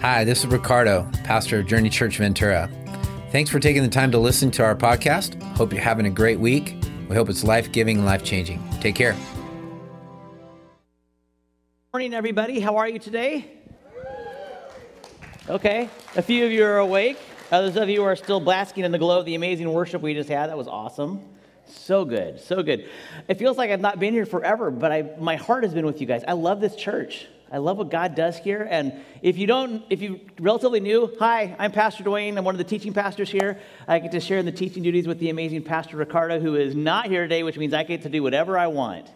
Hi, this is Ricardo, pastor of Journey Church Ventura. Thanks for taking the time to listen to our podcast. Hope you're having a great week. We hope it's life giving and life changing. Take care. Morning, everybody. How are you today? Okay, a few of you are awake. Others of you are still basking in the glow of the amazing worship we just had. That was awesome. So good, so good. It feels like I've not been here forever, but I, my heart has been with you guys. I love this church. I love what God does here. And if you don't, if you're relatively new, hi, I'm Pastor Dwayne. I'm one of the teaching pastors here. I get to share in the teaching duties with the amazing Pastor Ricardo, who is not here today, which means I get to do whatever I want.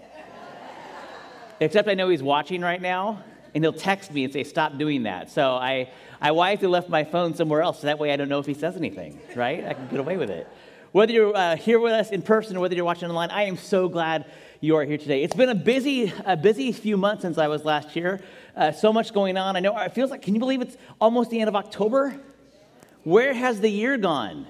Except I know he's watching right now, and he'll text me and say, stop doing that. So I, I wisely left my phone somewhere else, so that way I don't know if he says anything, right? I can get away with it. Whether you're uh, here with us in person or whether you're watching online, I am so glad you are here today. It's been a busy, a busy few months since I was last here. Uh, so much going on. I know it feels like, can you believe it's almost the end of October? Where has the year gone?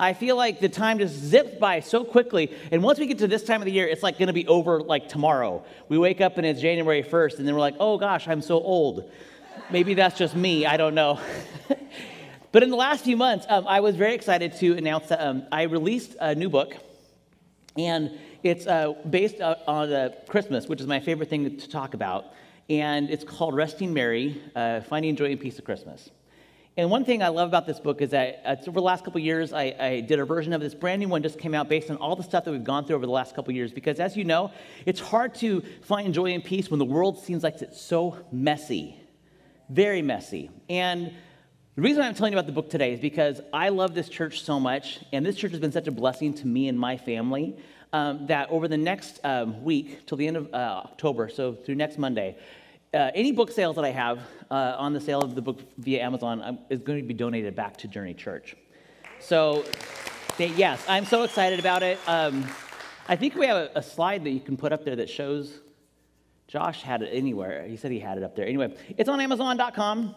I feel like the time just zips by so quickly. And once we get to this time of the year, it's like going to be over like tomorrow. We wake up and it's January 1st, and then we're like, oh gosh, I'm so old. Maybe that's just me. I don't know. but in the last few months, um, I was very excited to announce that um, I released a new book. And it's uh, based on uh, Christmas, which is my favorite thing to talk about. And it's called Resting Mary uh, Finding Joy and Peace of Christmas. And one thing I love about this book is that uh, over the last couple years, I, I, did a version of this brand new one just came out based on all the stuff that we've gone through over the last couple years. Because as you know, it's hard to find joy and peace when the world seems like it's so messy, very messy. And the reason I'm telling you about the book today is because I love this church so much, and this church has been such a blessing to me and my family um, that over the next um, week, till the end of uh, October, so through next Monday, uh, any book sales that I have uh, on the sale of the book via Amazon um, is going to be donated back to Journey Church. So, they, yes, I'm so excited about it. Um, I think we have a, a, slide that you can put up there that shows. Josh had it anywhere. He said he had it up there. Anyway, it's on Amazon.com,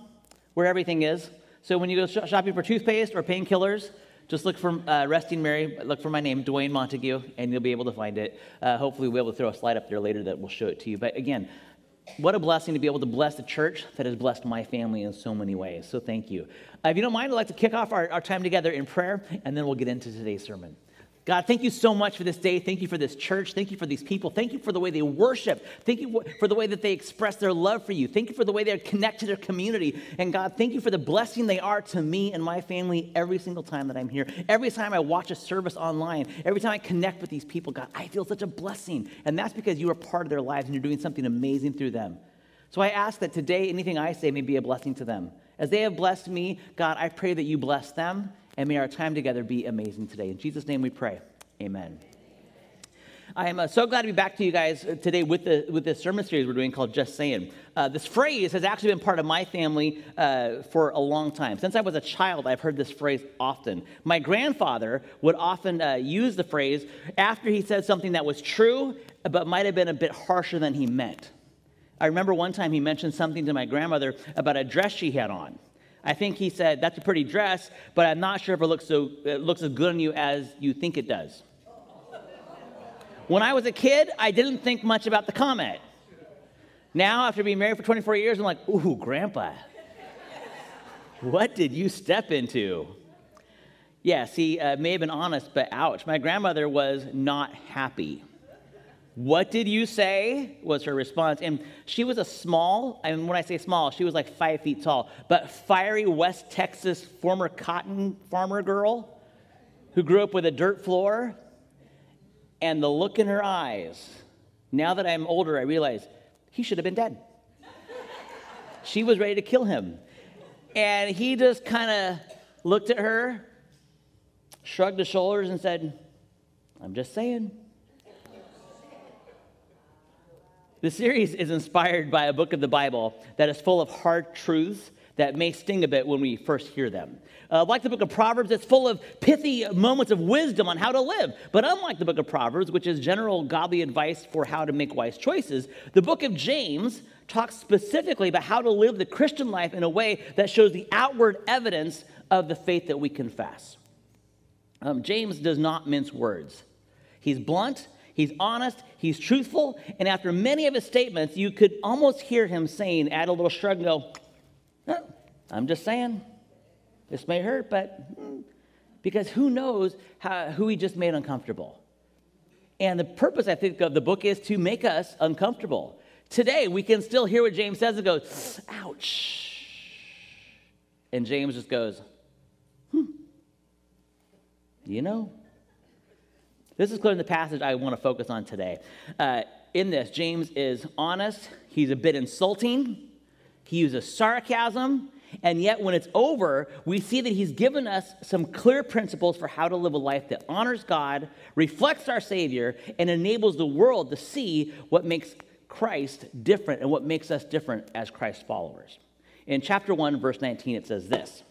where everything is. So when you go shopping for toothpaste or painkillers, just look for uh, Resting Mary, look for my name, Dwayne Montague, and you'll be able to find it. Uh, hopefully, we'll be able to throw a slide up there later that will show it to you. But again, what a blessing to be able to bless the church that has blessed my family in so many ways. So thank you. Uh, if you don't mind, I'd like to kick off our, our time together in prayer, and then we'll get into today's sermon. God, thank you so much for this day. Thank you for this church. Thank you for these people. Thank you for the way they worship. Thank you for the way that they express their love for you. Thank you for the way they connect to their community. And God, thank you for the blessing they are to me and my family every single time that I'm here. Every time I watch a service online, every time I connect with these people, God, I feel such a blessing. And that's because you are part of their lives and you're doing something amazing through them. So I ask that today anything I say may be a blessing to them. As they have blessed me, God, I pray that you bless them and may our time together be amazing today. In Jesus' name we pray. Amen. I am uh, so glad to be back to you guys uh, today with, the, with this sermon series we're doing called Just Saying. Uh, this phrase has actually been part of my family uh, for a long time. Since I was a child, I've heard this phrase often. My grandfather would often uh, use the phrase after he said something that was true, but might have been a bit harsher than he meant. I remember one time he mentioned something to my grandmother about a dress she had on. I think he said, That's a pretty dress, but I'm not sure if it looks, so, it looks as good on you as you think it does. When I was a kid, I didn't think much about the comment. Now, after being married for 24 years, I'm like, Ooh, grandpa, what did you step into? Yes, he uh, may have been honest, but ouch. My grandmother was not happy. What did you say? was her response. And she was a small, and when I say small, she was like five feet tall, but fiery West Texas former cotton farmer girl who grew up with a dirt floor. And the look in her eyes, now that I'm older, I realize he should have been dead. she was ready to kill him. And he just kind of looked at her, shrugged his shoulders, and said, I'm just saying. The series is inspired by a book of the Bible that is full of hard truths that may sting a bit when we first hear them. Uh, like the book of Proverbs, it's full of pithy moments of wisdom on how to live. But unlike the book of Proverbs, which is general godly advice for how to make wise choices, the book of James talks specifically about how to live the Christian life in a way that shows the outward evidence of the faith that we confess. Um, James does not mince words. He's blunt He's honest, he's truthful, and after many of his statements, you could almost hear him saying, add a little shrug and go, I'm just saying. This may hurt, but hmm, because who knows how, who he just made uncomfortable. And the purpose, I think, of the book is to make us uncomfortable. Today, we can still hear what James says and goes, ouch. And James just goes, hmm, you know. This is clearly the passage I want to focus on today. Uh, in this, James is honest, he's a bit insulting, he uses sarcasm, and yet, when it's over, we see that he's given us some clear principles for how to live a life that honors God, reflects our Savior, and enables the world to see what makes Christ different and what makes us different as Christ followers. In chapter 1, verse 19, it says this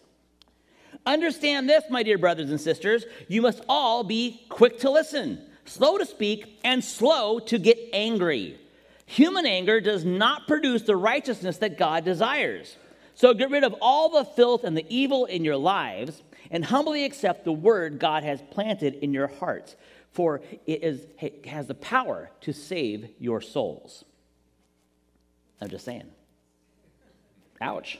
Understand this, my dear brothers and sisters. You must all be quick to listen, slow to speak, and slow to get angry. Human anger does not produce the righteousness that God desires. So get rid of all the filth and the evil in your lives and humbly accept the word God has planted in your hearts, for it, is, it has the power to save your souls. I'm just saying. Ouch.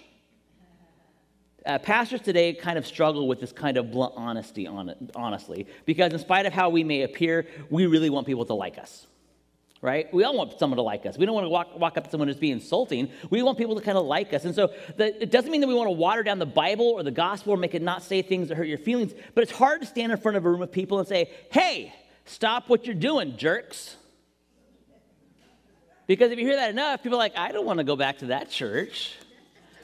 Uh, pastors today kind of struggle with this kind of blunt honesty, on, honestly, because in spite of how we may appear, we really want people to like us right? We all want someone to like us. We don't want to walk, walk up to someone who's being insulting. We want people to kind of like us. And so the, it doesn't mean that we want to water down the Bible or the gospel or make it not say things that hurt your feelings, but it's hard to stand in front of a room of people and say, hey, stop what you're doing, jerks. Because if you hear that enough, people are like, I don't want to go back to that church.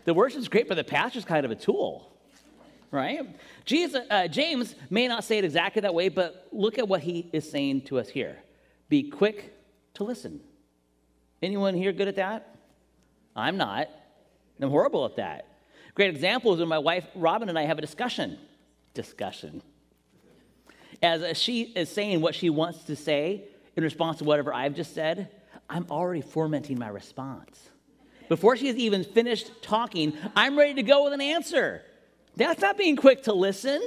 The worship's great, but the pastor's kind of a tool, right? Jesus, uh, James may not say it exactly that way, but look at what he is saying to us here. Be quick to listen. Anyone here good at that? I'm not. I'm horrible at that. Great example is when my wife Robin and I have a discussion. Discussion. As she is saying what she wants to say in response to whatever I've just said, I'm already fomenting my response. Before she has even finished talking, I'm ready to go with an answer. That's not being quick to listen.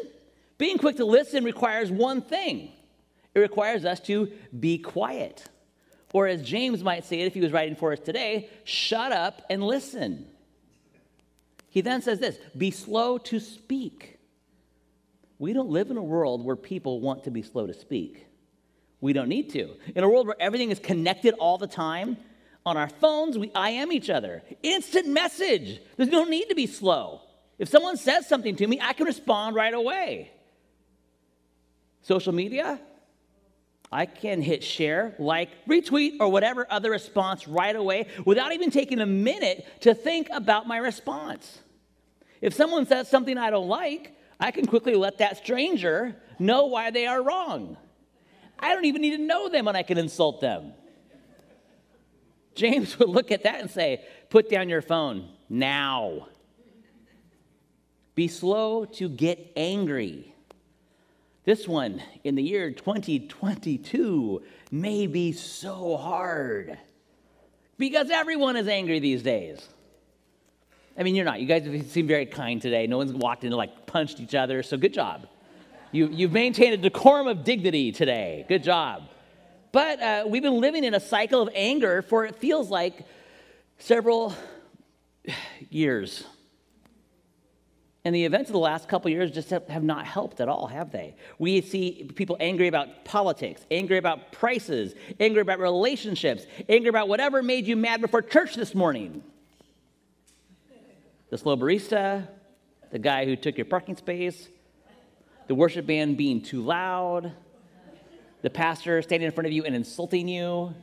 Being quick to listen requires one thing it requires us to be quiet. Or as James might say it if he was writing for us today, shut up and listen. He then says this be slow to speak. We don't live in a world where people want to be slow to speak. We don't need to. In a world where everything is connected all the time, on our phones, we IM each other. Instant message. There's no need to be slow. If someone says something to me, I can respond right away. Social media, I can hit share, like, retweet, or whatever other response right away without even taking a minute to think about my response. If someone says something I don't like, I can quickly let that stranger know why they are wrong. I don't even need to know them and I can insult them. James would look at that and say, Put down your phone now. Be slow to get angry. This one in the year 2022 may be so hard because everyone is angry these days. I mean, you're not. You guys seem very kind today. No one's walked in and like punched each other, so good job. You, you've maintained a decorum of dignity today. Good job. But uh, we've been living in a cycle of anger for it feels like several years. And the events of the last couple years just have, not helped at all, have they? We see people angry about politics, angry about prices, angry about relationships, angry about whatever made you mad before church this morning. The slow barista, the guy who took your parking space, the worship band being too loud, the pastor standing in front of you and insulting you,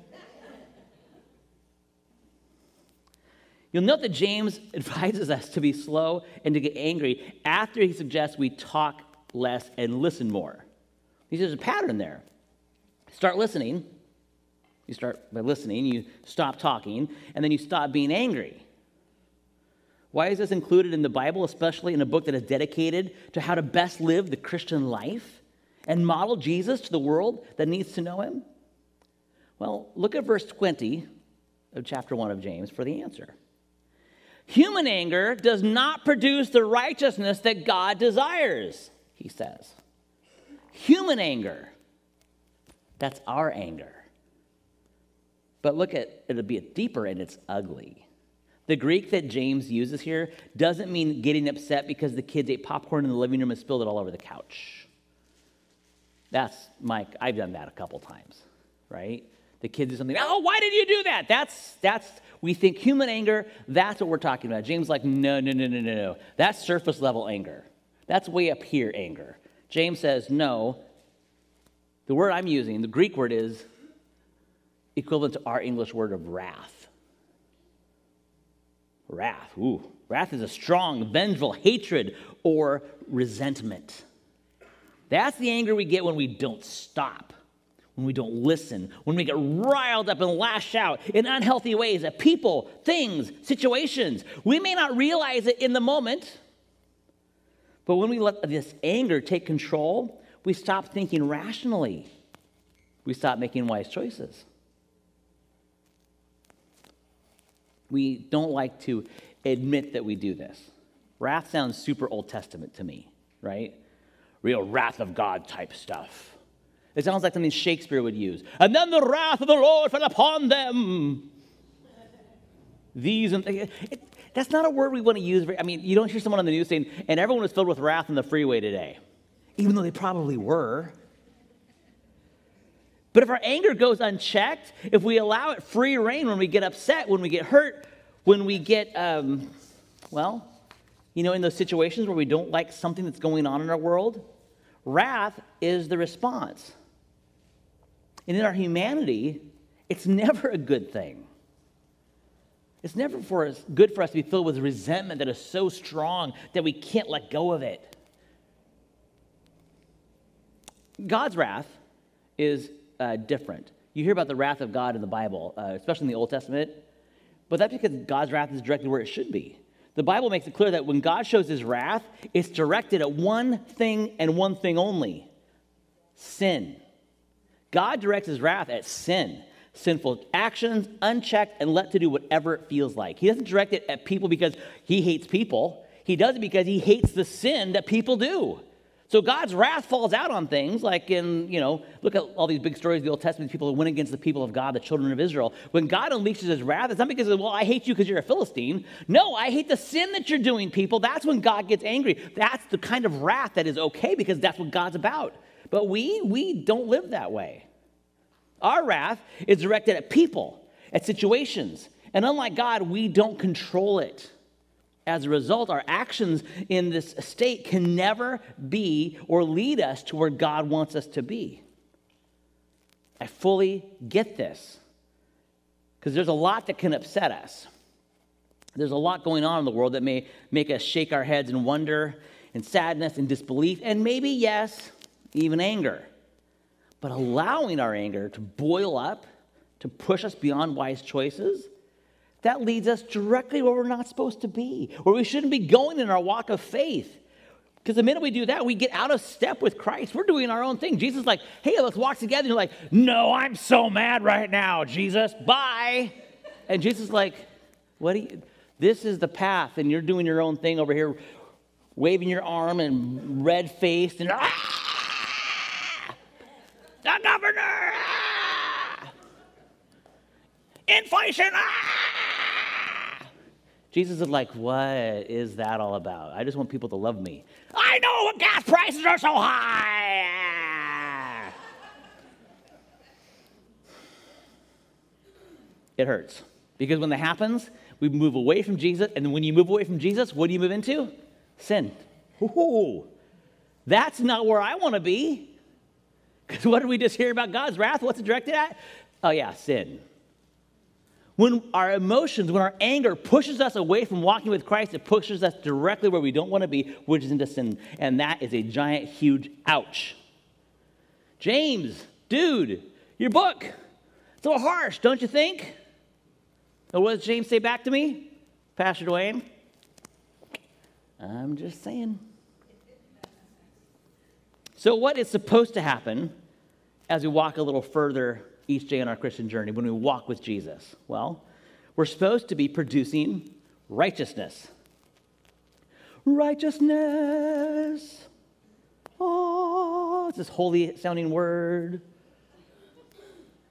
You'll note that James advises us to be slow and to get angry after he suggests we talk less and listen more. He says there's a pattern there. Start listening. You start by listening, you stop talking, and then you stop being angry. Why is this included in the Bible, especially in a book that is dedicated to how to best live the Christian life and model Jesus to the world that needs to know him? Well, look at verse 20 of chapter 1 of James for the answer. Human anger does not produce the righteousness that God desires, he says. Human anger, that's our anger. But look at it'll be deeper and it's ugly. The Greek that James uses here doesn't mean getting upset because the kids ate popcorn in the living room and spilled it all over the couch. That's Mike, I've done that a couple times, right? The kids do something, oh, why did you do that? That's, that's, we think human anger, that's what we're talking about. James like, no, no, no, no, no, no. That's surface level anger. That's way up here anger. James says, no. The word I'm using, the Greek word is equivalent to our English word of wrath. Wrath, ooh. Wrath is a strong, vengeful hatred or resentment. That's the anger we get when we don't stop, when we don't listen, when we get riled up and lash out in unhealthy ways at people, things, situations. We may not realize it in the moment, but when we let this anger take control, we stop thinking rationally. We stop making wise choices. We don't like to admit that we do this. Wrath sounds super Old Testament to me, right? Real wrath of God type stuff. It sounds like something Shakespeare would use. And then the wrath of the Lord fell upon them. These and it, that's not a word we want to use. I mean, you don't hear someone on the news saying, and everyone was filled with wrath on the freeway today, even though they probably were. But if our anger goes unchecked, if we allow it free reign when we get upset, when we get hurt, when we get, um, well, you know, in those situations where we don't like something that's going on in our world, wrath is the response. And in our humanity, it's never a good thing. It's never for us, good for us to be filled with resentment that is so strong that we can't let go of it. God's wrath is uh, different. You hear about the wrath of God in the Bible, uh, especially in the Old Testament, but that's because God's wrath is directed where it should be. The Bible makes it clear that when God shows his wrath, it's directed at one thing and one thing only sin. God directs his wrath at sin sinful actions, unchecked, and let to do whatever it feels like. He doesn't direct it at people because he hates people. He does it because he hates the sin that people do. So God's wrath falls out on things like in, you know, look at all these big stories of the Old Testament, people who went against the people of God, the children of Israel. When God unleashes his wrath, it's not because, well, I hate you because you're a Philistine. No, I hate the sin that you're doing, people. That's when God gets angry. That's the kind of wrath that is okay because that's what God's about. But we, we don't live that way. Our wrath is directed at people, at situations. And unlike God, we don't control it. As a result, our actions in this state can never be or lead us to where God wants us to be. I fully get this because there's a lot that can upset us. There's a lot going on in the world that may make us shake our heads in wonder and sadness and disbelief, and maybe, yes, even anger. But allowing our anger to boil up, to push us beyond wise choices, that leads us directly where we're not supposed to be, where we shouldn't be going in our walk of faith. Because the minute we do that, we get out of step with Christ. We're doing our own thing. Jesus like, hey, let's walk together. And you're like, no, I'm so mad right now, Jesus. Bye. And Jesus like, what you, this is the path, and you're doing your own thing over here, waving your arm and red faced and ah! the governor! Ah! Inflation! Ah! Jesus is like, what is that all about? I just want people to love me. I know what gas prices are so high. It hurts. Because when that happens, we move away from Jesus. And when you move away from Jesus, what do you move into? Sin. Ooh, that's not where I want to be. Because what did we just hear about God's wrath? What's it directed at? Oh, yeah, sin. When our emotions, when our anger pushes us away from walking with Christ, it pushes us directly where we don't want to be, which is into sin. And that is a giant, huge ouch. James, dude, your book. It's a little harsh, don't you think? Or what does James say back to me? Pastor Dwayne? I'm just saying. So, what is supposed to happen as we walk a little further each day on our Christian journey when we walk with Jesus? Well, we're supposed to be producing righteousness. Righteousness. Oh, it's this holy sounding word.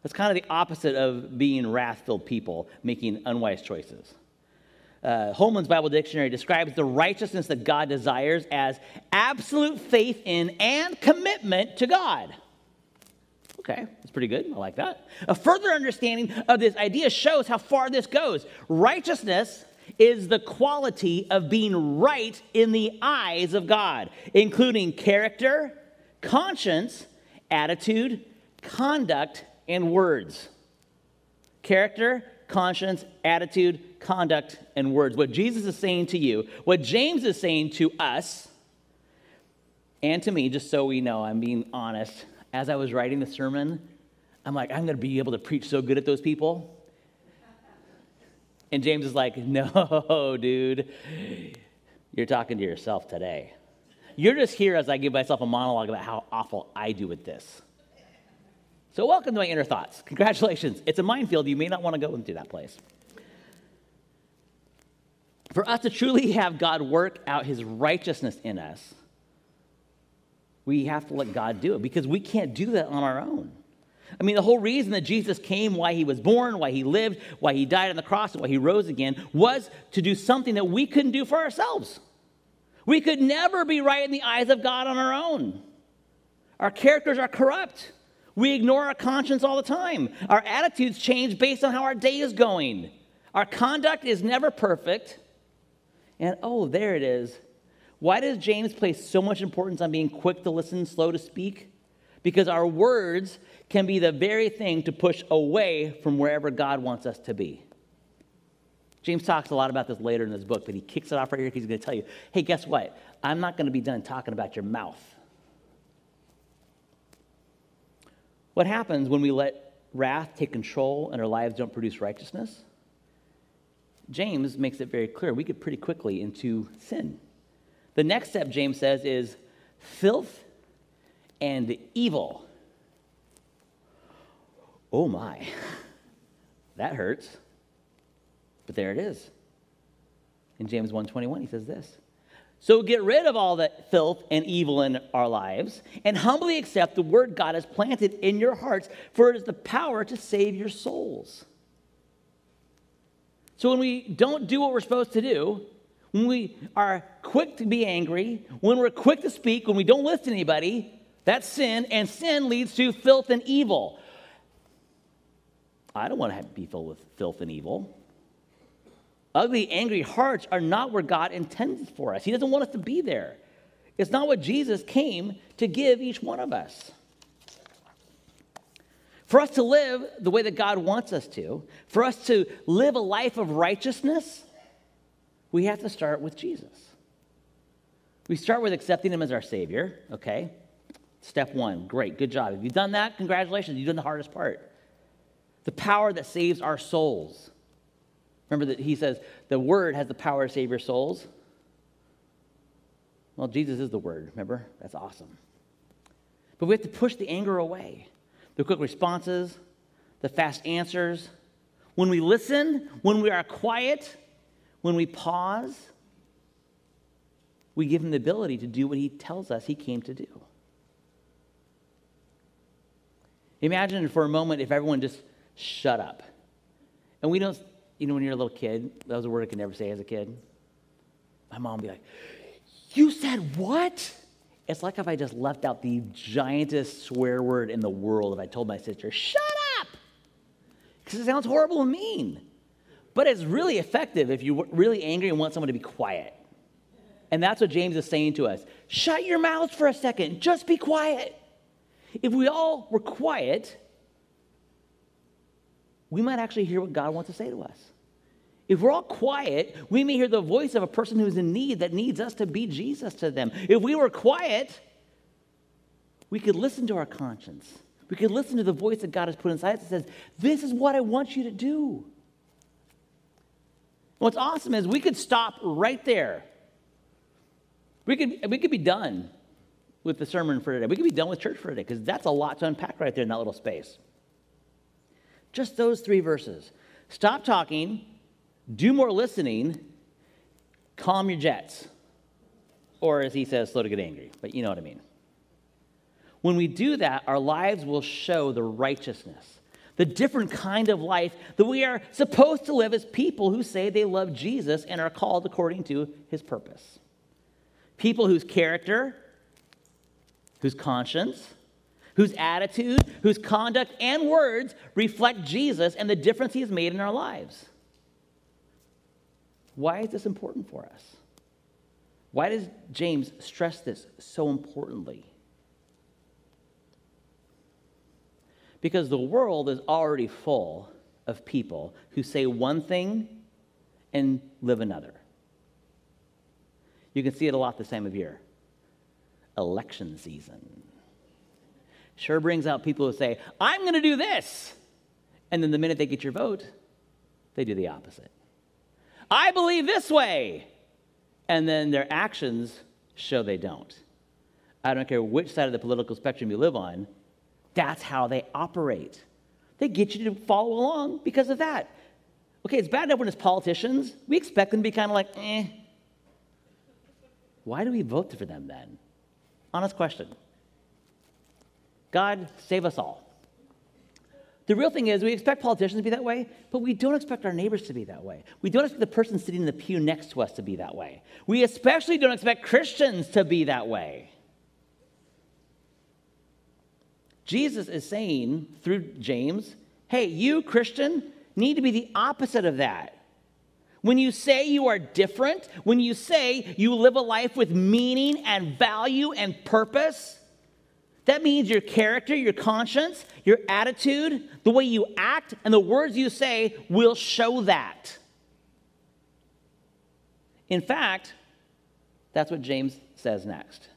It's kind of the opposite of being wrath filled people making unwise choices. uh, Holman's Bible Dictionary describes the righteousness that God desires as absolute faith in and commitment to God. Okay, that's pretty good. I like that. A further understanding of this idea shows how far this goes. Righteousness is the quality of being right in the eyes of God, including character, conscience, attitude, conduct, and words. Character, conscience, attitude, conduct, and words. What Jesus is saying to you, what James is saying to us, and to me, just so we know, I'm being honest. As I was writing the sermon, I'm like, I'm going to be able to preach so good at those people. And James is like, No, dude, you're talking to yourself today. You're just here as I give myself a monologue about how awful I do with this. So, welcome to my inner thoughts. Congratulations. It's a minefield. You may not want to go into that place. For us to truly have God work out his righteousness in us, we have to let God do it because we can't do that on our own. I mean, the whole reason that Jesus came, why he was born, why he lived, why he died on the cross, and why he rose again, was to do something that we couldn't do for ourselves. We could never be right in the eyes of God on our own. Our characters are corrupt. We ignore our conscience all the time. Our attitudes change based on how our day is going. Our conduct is never perfect. And oh, there it is. Why does James place so much importance on being quick to listen, slow to speak? Because our words can be the very thing to push away from wherever God wants us to be. James talks a lot about this later in this book, but he kicks it off right here because he's going to tell you hey, guess what? I'm not going to be done talking about your mouth. What happens when we let wrath take control and our lives don't produce righteousness? James makes it very clear we get pretty quickly into sin. The next step, James says, is filth and evil. Oh my, that hurts. But there it is. In James 1:21 he says this. So get rid of all that filth and evil in our lives and humbly accept the word God has planted in your hearts, for it is the power to save your souls. So when we don't do what we're supposed to do, when we are quick to be angry, when we're quick to speak, when we don't listen to anybody, that's sin, and sin leads to filth and evil. I don't want to be filled with filth and evil. Ugly, angry hearts are not where God intended for us. He doesn't want us to be there. It's not what Jesus came to give each one of us. For us to live the way that God wants us to, for us to live a life of righteousness, we have to start with Jesus. We start with accepting Him as our Savior, okay? Step one, great, good job. If you've done that, congratulations, you've done the hardest part. The power that saves our souls. Remember that he says the word has the power to save your souls. Well, Jesus is the word, remember? That's awesome. But we have to push the anger away. The quick responses, the fast answers. When we listen, when we are quiet, when we pause, we give him the ability to do what he tells us he came to do. Imagine for a moment if everyone just shut up. And we don't you know, when you're a little kid, that was a word I could never say as a kid. My mom would be like, You said what? It's like if I just left out the giantest swear word in the world if I told my sister, Shut up! Because it sounds horrible and mean. But it's really effective if you're really angry and want someone to be quiet. And that's what James is saying to us. Shut your mouths for a second. Just be quiet. If we all were quiet, we might actually hear what God wants to say to us. If we're all quiet, we may hear the voice of a person who's in need that needs us to be Jesus to them. If we were quiet, we could listen to our conscience. We could listen to the voice that God has put inside us that says, This is what I want you to do. What's awesome is we could stop right there. We could, we could be done with the sermon for today. We could be done with church for today because that's a lot to unpack right there in that little space. Just those three verses. Stop talking, do more listening, calm your jets. Or as he says, slow to get angry. But you know what I mean. When we do that, our lives will show the righteousness, the different kind of life that we are supposed to live as people who say they love Jesus and are called according to his purpose. People whose character, whose conscience, whose attitude, whose conduct, and words reflect Jesus and the difference he has made in our lives. Why is this important for us? Why does James stress this so importantly? Because the world is already full of people who say one thing and live another. You can see it a lot this time of year. Election season. Sure brings out people who say, I'm going to do this. And then the minute they get your vote, they do the opposite. I believe this way. And then their actions show they don't. I don't care which side of the political spectrum you live on, that's how they operate. They get you to follow along because of that. Okay, it's bad enough when it's politicians. We expect them to be kind of like, eh. Why do we vote for them then? Honest question. God, save us all. The real thing is, we expect politicians to be that way, but we don't expect our neighbors to be that way. We don't expect the person sitting in the pew next to us to be that way. We especially don't expect Christians to be that way. Jesus is saying through James, hey, you, Christian, need to be the opposite of that. When you say you are different, when you say you live a life with meaning and value and purpose, that means your character, your conscience, your attitude, the way you act, and the words you say will show that. In fact, that's what James says next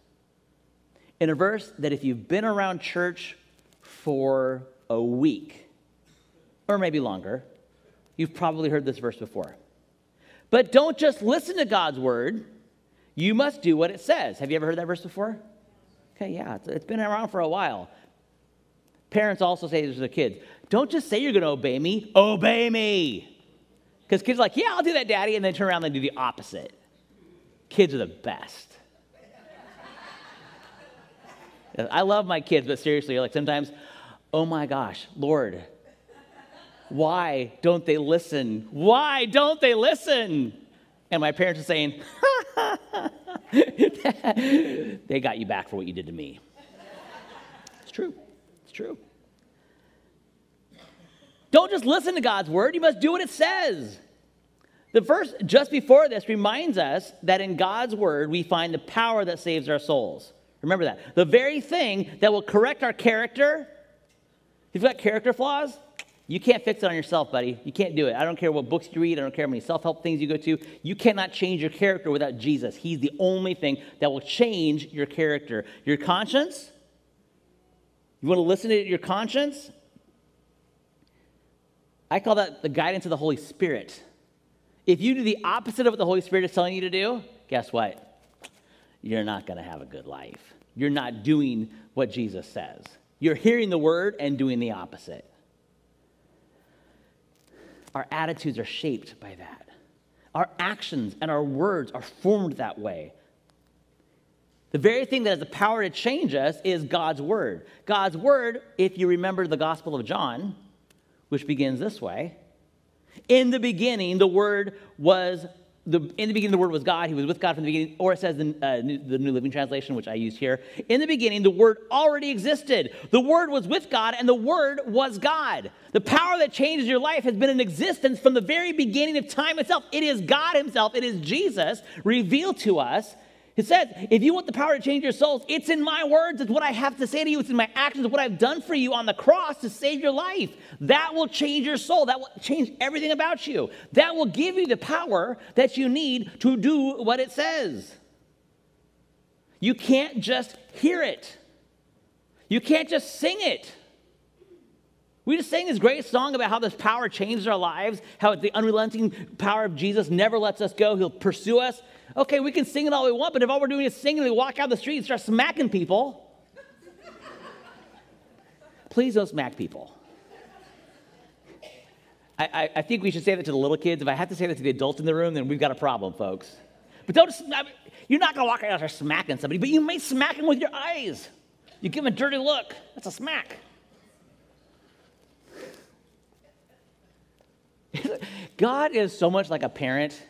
in a verse that if you've been around church for a week, or maybe longer, you've probably heard this verse before. But don't just listen to God's word, you must do what it says. Have you ever heard that verse before? Okay, yeah, it's been around for a while. Parents also say this to their kids don't just say you're going to obey me, obey me. Because kids are like, yeah, I'll do that, daddy, and then turn around and do the opposite. Kids are the best. I love my kids, but seriously, like sometimes, oh my gosh, Lord, why don't they listen? Why don't they listen? And my parents are saying, they got you back for what you did to me. It's true. It's true. Don't just listen to God's word, you must do what it says. The verse just before this reminds us that in God's word we find the power that saves our souls. Remember that. The very thing that will correct our character. If you've got character flaws, you can't fix it on yourself, buddy. You can't do it. I don't care what books you read. I don't care how many self help things you go to. You cannot change your character without Jesus. He's the only thing that will change your character. Your conscience? You want to listen to your conscience? I call that the guidance of the Holy Spirit. If you do the opposite of what the Holy Spirit is telling you to do, guess what? You're not going to have a good life. You're not doing what Jesus says. You're hearing the word and doing the opposite. Our attitudes are shaped by that. Our actions and our words are formed that way. The very thing that has the power to change us is God's word. God's word, if you remember the Gospel of John, which begins this way In the beginning, the word was the, in the beginning, the Word was God. He was with God from the beginning. Or it says in uh, New, the New Living Translation, which I use here. In the beginning, the Word already existed. The Word was with God, and the Word was God. The power that changes your life has been in existence from the very beginning of time itself. It is God Himself, it is Jesus revealed to us it says, if you want the power to change your souls, it's in my words. It's what I have to say to you. It's in my actions. It's what I've done for you on the cross to save your life. That will change your soul. That will change everything about you. That will give you the power that you need to do what it says. You can't just hear it, you can't just sing it. We just sang this great song about how this power changes our lives, how the unrelenting power of Jesus never lets us go. He'll pursue us, Okay, we can sing it all we want, but if all we're doing is singing, we walk out the street and start smacking people. Please don't smack people. I, I, I, think we should say that to the little kids. If I have to say that to the adults in the room, then we've got a problem, folks. But don't, I mean, you're not going to walk out there smacking somebody, but you may smack them with your eyes. You give them a dirty look. That's a smack. God is so much like a parent.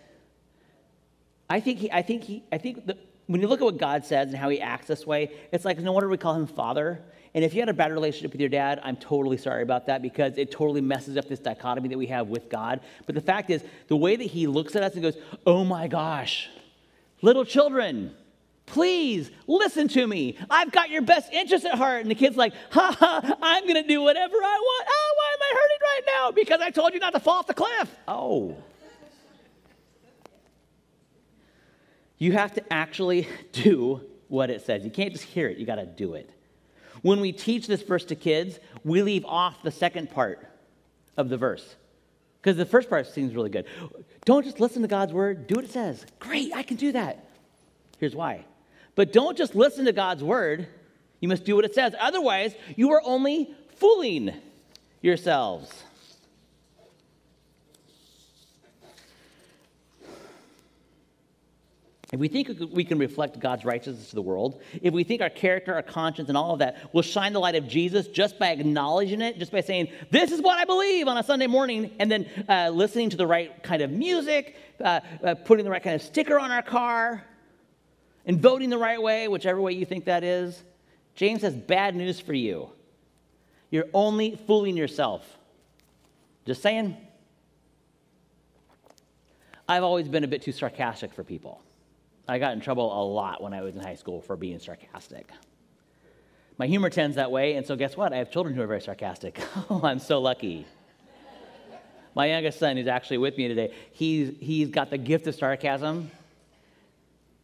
I think he, I think he, I think the, when you look at what God says and how he acts this way, it's like no wonder we call him father. And if you had a bad relationship with your dad, I'm totally sorry about that because it totally messes up this dichotomy that we have with God. But the fact is, the way that he looks at us and goes, Oh my gosh, little children, please listen to me. I've got your best interest at heart. And the kid's like, Ha ha, I'm going to do whatever I want. Oh, why am I hurting right now? Because I told you not to fall off the cliff. Oh. You have to actually do what it says. You can't just hear it, you got to do it. When we teach this verse to kids, we leave off the second part of the verse. Because the first part seems really good. Don't just listen to God's word, do what it says. Great, I can do that. Here's why. But don't just listen to God's word, you must do what it says. Otherwise, you are only fooling yourselves. If we think we can reflect God's righteousness to the world, if we think our character, our conscience, and all of that will shine the light of Jesus just by acknowledging it, just by saying, This is what I believe on a Sunday morning, and then uh, listening to the right kind of music, uh, uh, putting the right kind of sticker on our car, and voting the right way, whichever way you think that is, James has bad news for you. You're only fooling yourself. Just saying. I've always been a bit too sarcastic for people. I got in trouble a lot when I was in high school for being sarcastic. My humor tends that way, and so guess what? I have children who are very sarcastic. oh, I'm so lucky. My youngest son, who's actually with me today, he's, he's got the gift of sarcasm.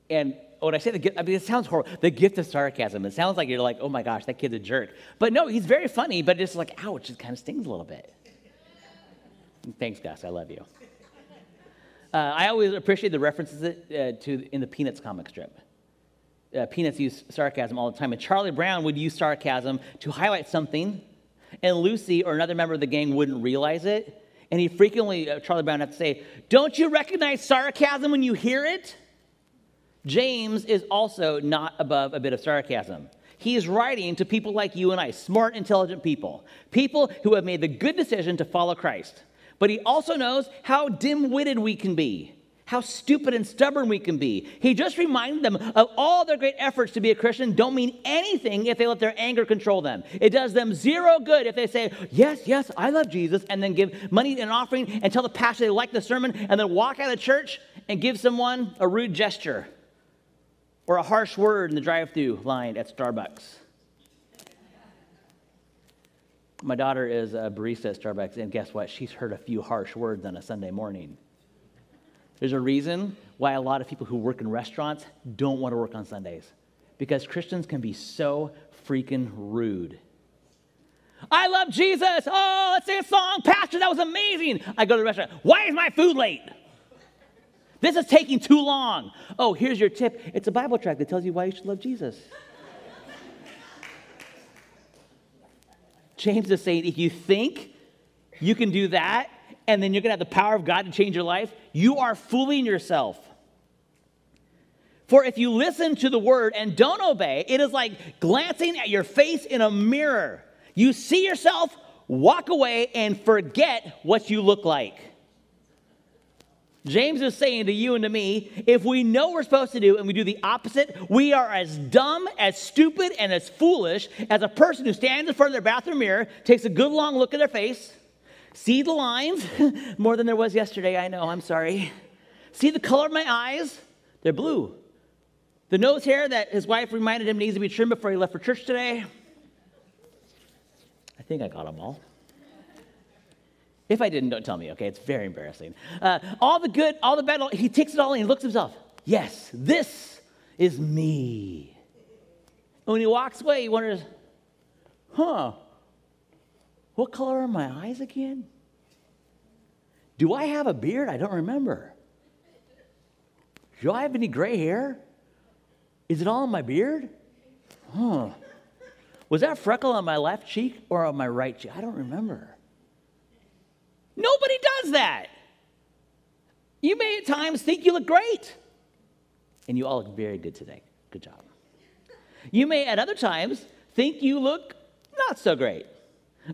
And when I say the gift, I mean, it sounds horrible. The gift of sarcasm. It sounds like you're like, oh my gosh, that kid's a jerk. But no, he's very funny, but it's like, ouch, it kind of stings a little bit. Thanks, Gus. I love you. Uh, I always appreciate the references uh, to in the Peanuts comic strip. Uh, Peanuts use sarcasm all the time, and Charlie Brown would use sarcasm to highlight something, and Lucy or another member of the gang wouldn't realize it. And he frequently, uh, Charlie Brown, had to say, Don't you recognize sarcasm when you hear it? James is also not above a bit of sarcasm. He is writing to people like you and I, smart, intelligent people, people who have made the good decision to follow Christ. But he also knows how dim witted we can be, how stupid and stubborn we can be. He just reminded them of all their great efforts to be a Christian don't mean anything if they let their anger control them. It does them zero good if they say, Yes, yes, I love Jesus, and then give money and offering and tell the pastor they like the sermon, and then walk out of the church and give someone a rude gesture or a harsh word in the drive through line at Starbucks. My daughter is a barista at Starbucks, and guess what? She's heard a few harsh words on a Sunday morning. There's a reason why a lot of people who work in restaurants don't want to work on Sundays because Christians can be so freaking rude. I love Jesus. Oh, let's sing a song. Pastor, that was amazing. I go to the restaurant. Why is my food late? This is taking too long. Oh, here's your tip it's a Bible track that tells you why you should love Jesus. James is saying if you think you can do that and then you're going to have the power of God to change your life, you are fooling yourself. For if you listen to the word and don't obey, it is like glancing at your face in a mirror. You see yourself, walk away, and forget what you look like. James is saying to you and to me if we know what we're supposed to do and we do the opposite, we are as dumb, as stupid, and as foolish as a person who stands in front of their bathroom mirror, takes a good long look at their face, see the lines, more than there was yesterday, I know, I'm sorry. See the color of my eyes? They're blue. The nose hair that his wife reminded him needs to be trimmed before he left for church today. I think I got them all. If I didn't, don't tell me, okay? It's very embarrassing. Uh, all the good, all the bad, he takes it all in. Looks himself. Yes, this is me. And when he walks away, he wonders, huh, what color are my eyes again? Do I have a beard? I don't remember. Do I have any gray hair? Is it all in my beard? Huh. Was that freckle on my left cheek or on my right cheek? I don't remember. Nobody does that. You may at times think you look great, and you all look very good today. Good job. You may at other times think you look not so great.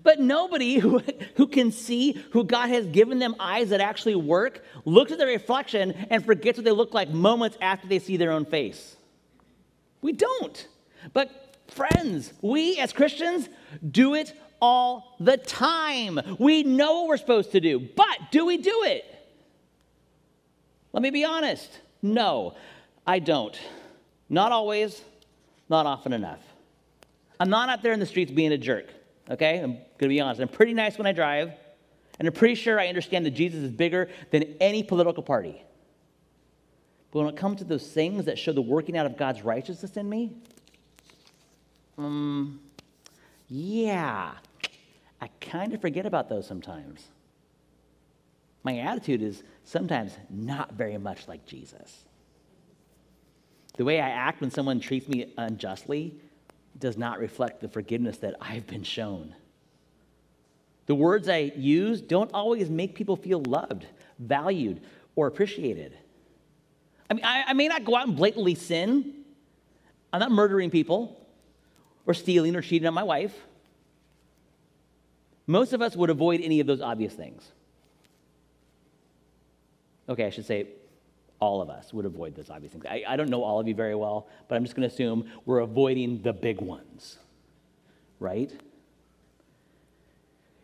But nobody who, who can see, who God has given them eyes that actually work, looks at their reflection and forgets what they look like moments after they see their own face. We don't. But friends, we as Christians do it all the time. We know what we're supposed to do, but do we do it? Let me be honest. No, I don't. Not always, not often enough. I'm not out there in the streets being a jerk, okay? I'm gonna be honest. I'm pretty nice when I drive, and I'm pretty sure I understand that Jesus is bigger than any political party. But when it comes to those things that show the working out of God's righteousness in me, um, yeah, I kind of forget about those sometimes. My attitude is sometimes not very much like Jesus. The way I act when someone treats me unjustly does not reflect the forgiveness that I've been shown. The words I use don't always make people feel loved, valued, or appreciated. I mean, I, I may not go out and blatantly sin. I'm not murdering people or stealing or cheating on my wife. Most of us would avoid any of those obvious things. Okay, I should say all of us would avoid those obvious things. I, I don't know all of you very well, but I'm just going to assume we're avoiding the big ones, right?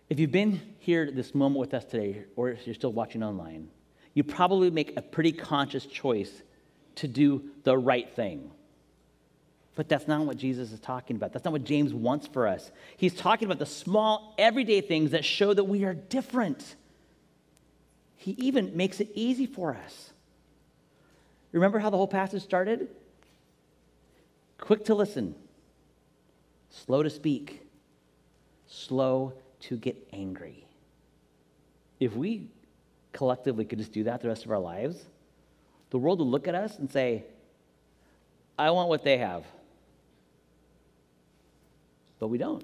If you've been here this moment with us today, or if you're still watching online, you probably make a pretty conscious choice to do the right thing. But that's not what Jesus is talking about. That's not what James wants for us. He's talking about the small, everyday things that show that we are different. He even makes it easy for us. Remember how the whole passage started? Quick to listen, slow to speak, slow to get angry. If we collectively could just do that the rest of our lives, the world would look at us and say, I want what they have but we don't.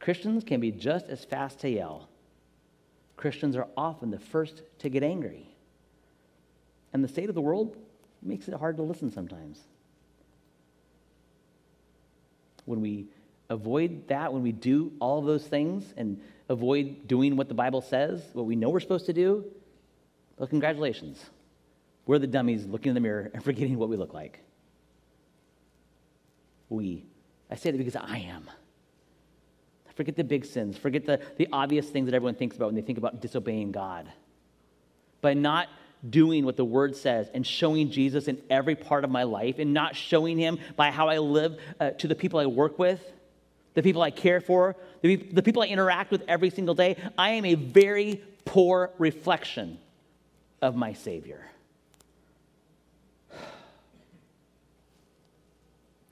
Christians can be just as fast to yell. Christians are often the first to get angry. And the state of the world makes it hard to listen sometimes. When we avoid that, when we do all of those things and avoid doing what the Bible says, what we know we're supposed to do, well, congratulations. We're the dummies looking in the mirror and forgetting what we look like. We I say that because I am. Forget the big sins. Forget the, the obvious things that everyone thinks about when they think about disobeying God. By not doing what the word says and showing Jesus in every part of my life and not showing him by how I live uh, to the people I work with, the people I care for, the, the people I interact with every single day, I am a very poor reflection of my Savior.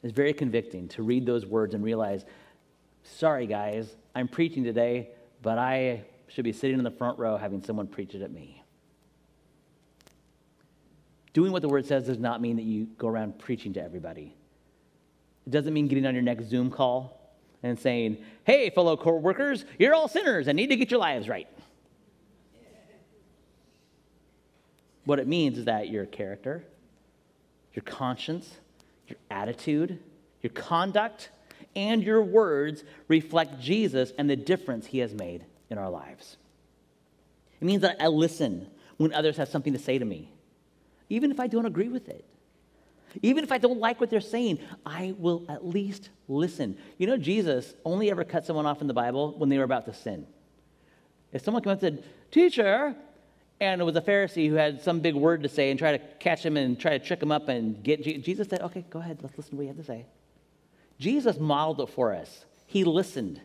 It's very convicting to read those words and realize, sorry, guys, I'm preaching today, but I should be sitting in the front row having someone preach it at me. Doing what the word says does not mean that you go around preaching to everybody. It doesn't mean getting on your next Zoom call and saying, hey, fellow co-workers, you're all sinners and need to get your lives right. What it means is that your character, your conscience, your attitude, your conduct, and your words reflect Jesus and the difference he has made in our lives. It means that I listen when others have something to say to me, even if I don't agree with it. Even if I don't like what they're saying, I will at least listen. You know, Jesus only ever cut someone off in the Bible when they were about to sin. If someone came up and said, Teacher, and it was a Pharisee who had some big word to say and try to catch him and try to trick him up and get Jesus said, Okay, go ahead, let's listen to what you have to say. Jesus modeled it for us. He listened.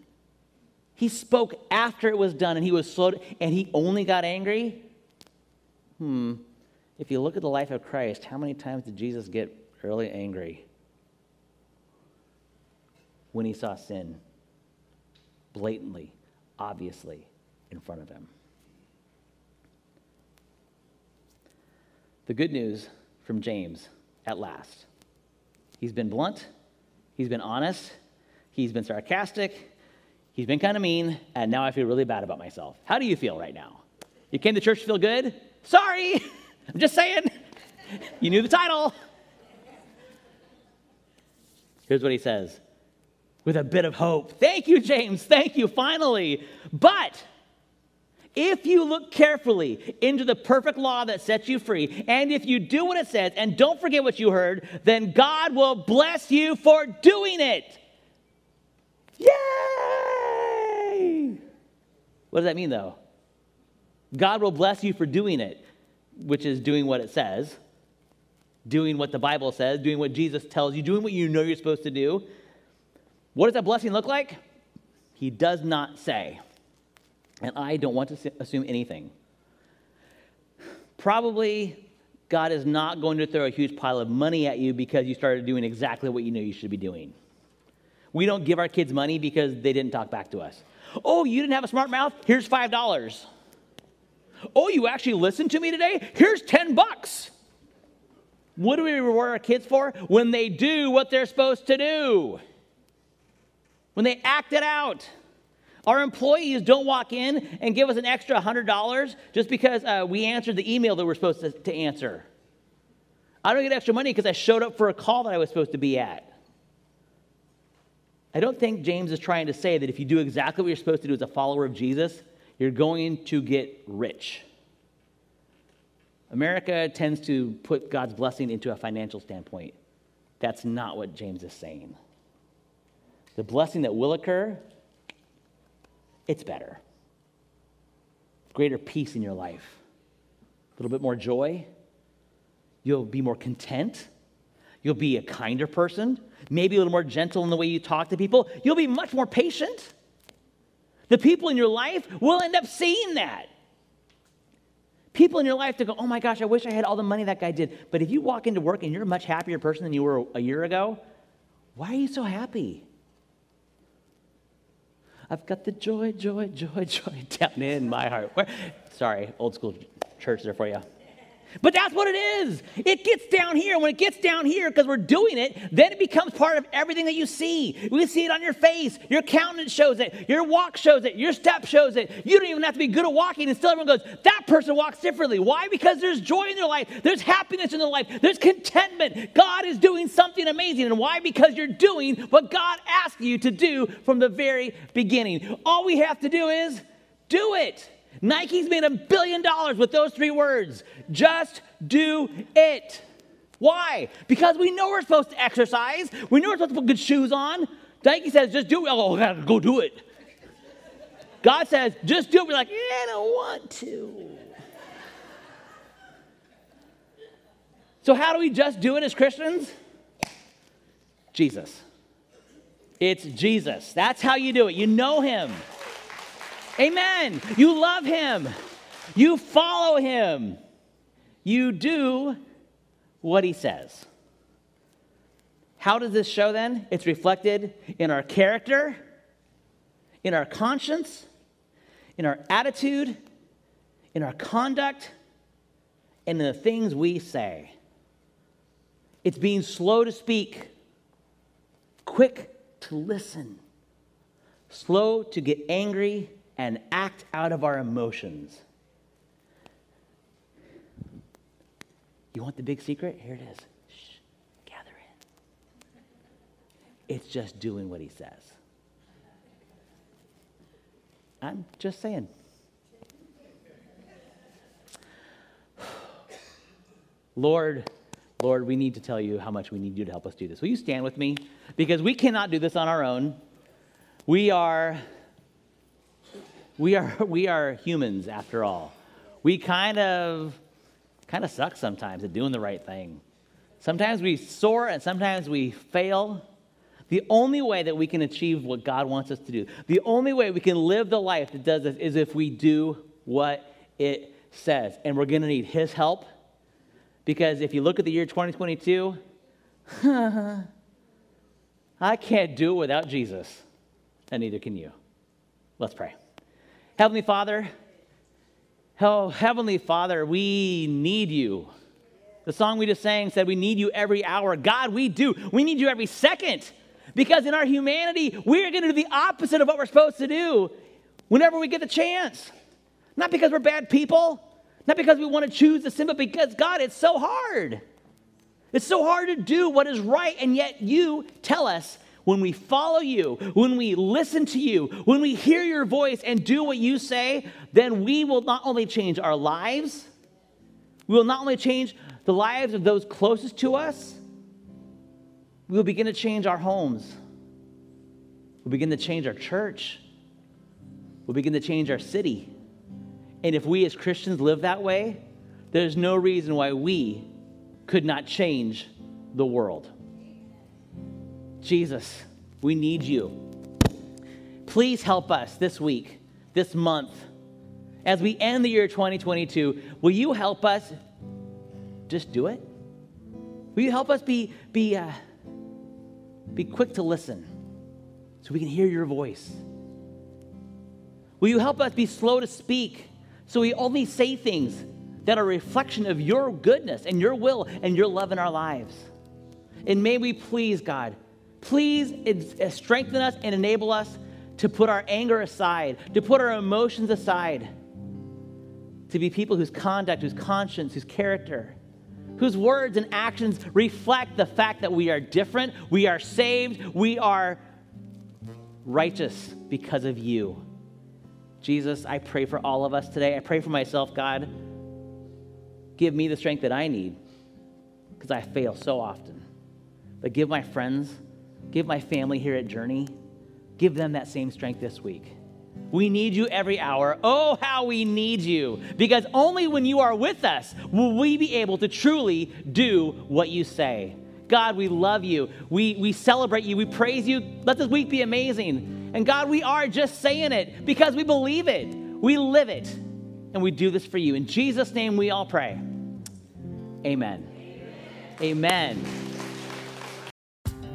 He spoke after it was done and he was slow to, and he only got angry. Hmm. If you look at the life of Christ, how many times did Jesus get really angry? When he saw sin blatantly, obviously, in front of him. The good news from James at last. He's been blunt, he's been honest, he's been sarcastic, he's been kind of mean, and now I feel really bad about myself. How do you feel right now? You came to church to feel good? Sorry, I'm just saying. You knew the title. Here's what he says with a bit of hope. Thank you, James. Thank you, finally. But if you look carefully into the perfect law that sets you free, and if you do what it says and don't forget what you heard, then God will bless you for doing it. Yay! What does that mean, though? God will bless you for doing it, which is doing what it says, doing what the Bible says, doing what Jesus tells you, doing what you know you're supposed to do. What does that blessing look like? He does not say. And I don't want to assume anything. Probably God is not going to throw a huge pile of money at you because you started doing exactly what you know you should be doing. We don't give our kids money because they didn't talk back to us. Oh, you didn't have a smart mouth? Here's $5. Oh, you actually listened to me today? Here's 10 bucks. What do we reward our kids for? When they do what they're supposed to do. When they act it out. Our employees don't walk in and give us an extra $100 just because uh, we answered the email that we're supposed to, to answer. I don't get extra money because I showed up for a call that I was supposed to be at. I don't think James is trying to say that if you do exactly what you're supposed to do as a follower of Jesus, you're going to get rich. America tends to put God's blessing into a financial standpoint. That's not what James is saying. The blessing that will occur, it's better. Greater peace in your life, a little bit more joy. You'll be more content. You'll be a kinder person, maybe a little more gentle in the way you talk to people. You'll be much more patient. The people in your life will end up seeing that. People in your life to go, oh my gosh, I wish I had all the money that guy did. But if you walk into work and you're a much happier person than you were a year ago, why are you so happy? I've got the joy, joy, joy, joy down in my heart. Where, sorry, old school church there for you. But that's what it is. It gets down here. When it gets down here, because we're doing it, then it becomes part of everything that you see. We see it on your face. Your countenance shows it. Your walk shows it. Your step shows it. You don't even have to be good at walking, and still everyone goes, that person walks differently. Why? Because there's joy in their life. There's happiness in their life. There's contentment. God is doing something amazing. And why? Because you're doing what God asked you to do from the very beginning. All we have to do is do it. Nike's made a billion dollars with those three words. Just do it. Why? Because we know we're supposed to exercise. We know we're supposed to put good shoes on. Nike says, just do it. Oh, gotta go do it. God says, just do it. We're like, yeah, I don't want to. So, how do we just do it as Christians? Jesus. It's Jesus. That's how you do it. You know Him. Amen. You love him. You follow him. You do what he says. How does this show then? It's reflected in our character, in our conscience, in our attitude, in our conduct, and in the things we say. It's being slow to speak, quick to listen, slow to get angry and act out of our emotions. You want the big secret? Here it is. Shh, gather in. It's just doing what he says. I'm just saying. Lord, Lord, we need to tell you how much we need you to help us do this. Will you stand with me? Because we cannot do this on our own. We are we are, we are humans after all. We kind of, kind of suck sometimes at doing the right thing. Sometimes we soar and sometimes we fail. The only way that we can achieve what God wants us to do, the only way we can live the life that does this is if we do what it says. And we're going to need His help because if you look at the year 2022, I can't do it without Jesus, and neither can you. Let's pray. Heavenly Father, oh, Heavenly Father, we need you. The song we just sang said, We need you every hour. God, we do. We need you every second. Because in our humanity, we're going to do the opposite of what we're supposed to do whenever we get the chance. Not because we're bad people, not because we want to choose the sin, but because, God, it's so hard. It's so hard to do what is right, and yet you tell us when we follow you, when we listen to you, when we hear your voice and do what you say, then we will not only change our lives, we will not only change the lives of those closest to us, we will begin to change our homes. We'll begin to change our church. We'll begin to change our city. And if we as Christians live that way, there's no reason why we could not change the world. Jesus, we need you. Please help us this week, this month, as we end the year 2022. Will you help us just do it? Will you help us be, be, uh, be quick to listen so we can hear your voice? Will you help us be slow to speak so we only say things that are a reflection of your goodness and your will and your love in our lives? And may we please, God, please uh, strengthen us and enable us to put our anger aside, to put our emotions aside, to be people whose conduct, whose conscience, whose character, whose words and actions reflect the fact that we are different, we are saved, we are righteous because of you. Jesus, I pray for all of us today. I pray for myself, God. Give me the strength that I need because I fail so often. But give my friends, give my family here at Journey, give them that same strength this week. We need you every hour. Oh, how we need you. Because only when you are with us will we be able to truly do what you say. God, we love you. We, we celebrate you. We praise you. Let this week be amazing. And God, we are just saying it because we believe it. We live it. And we do this for you. In Jesus' name we all pray. Amen. Amen. Amen.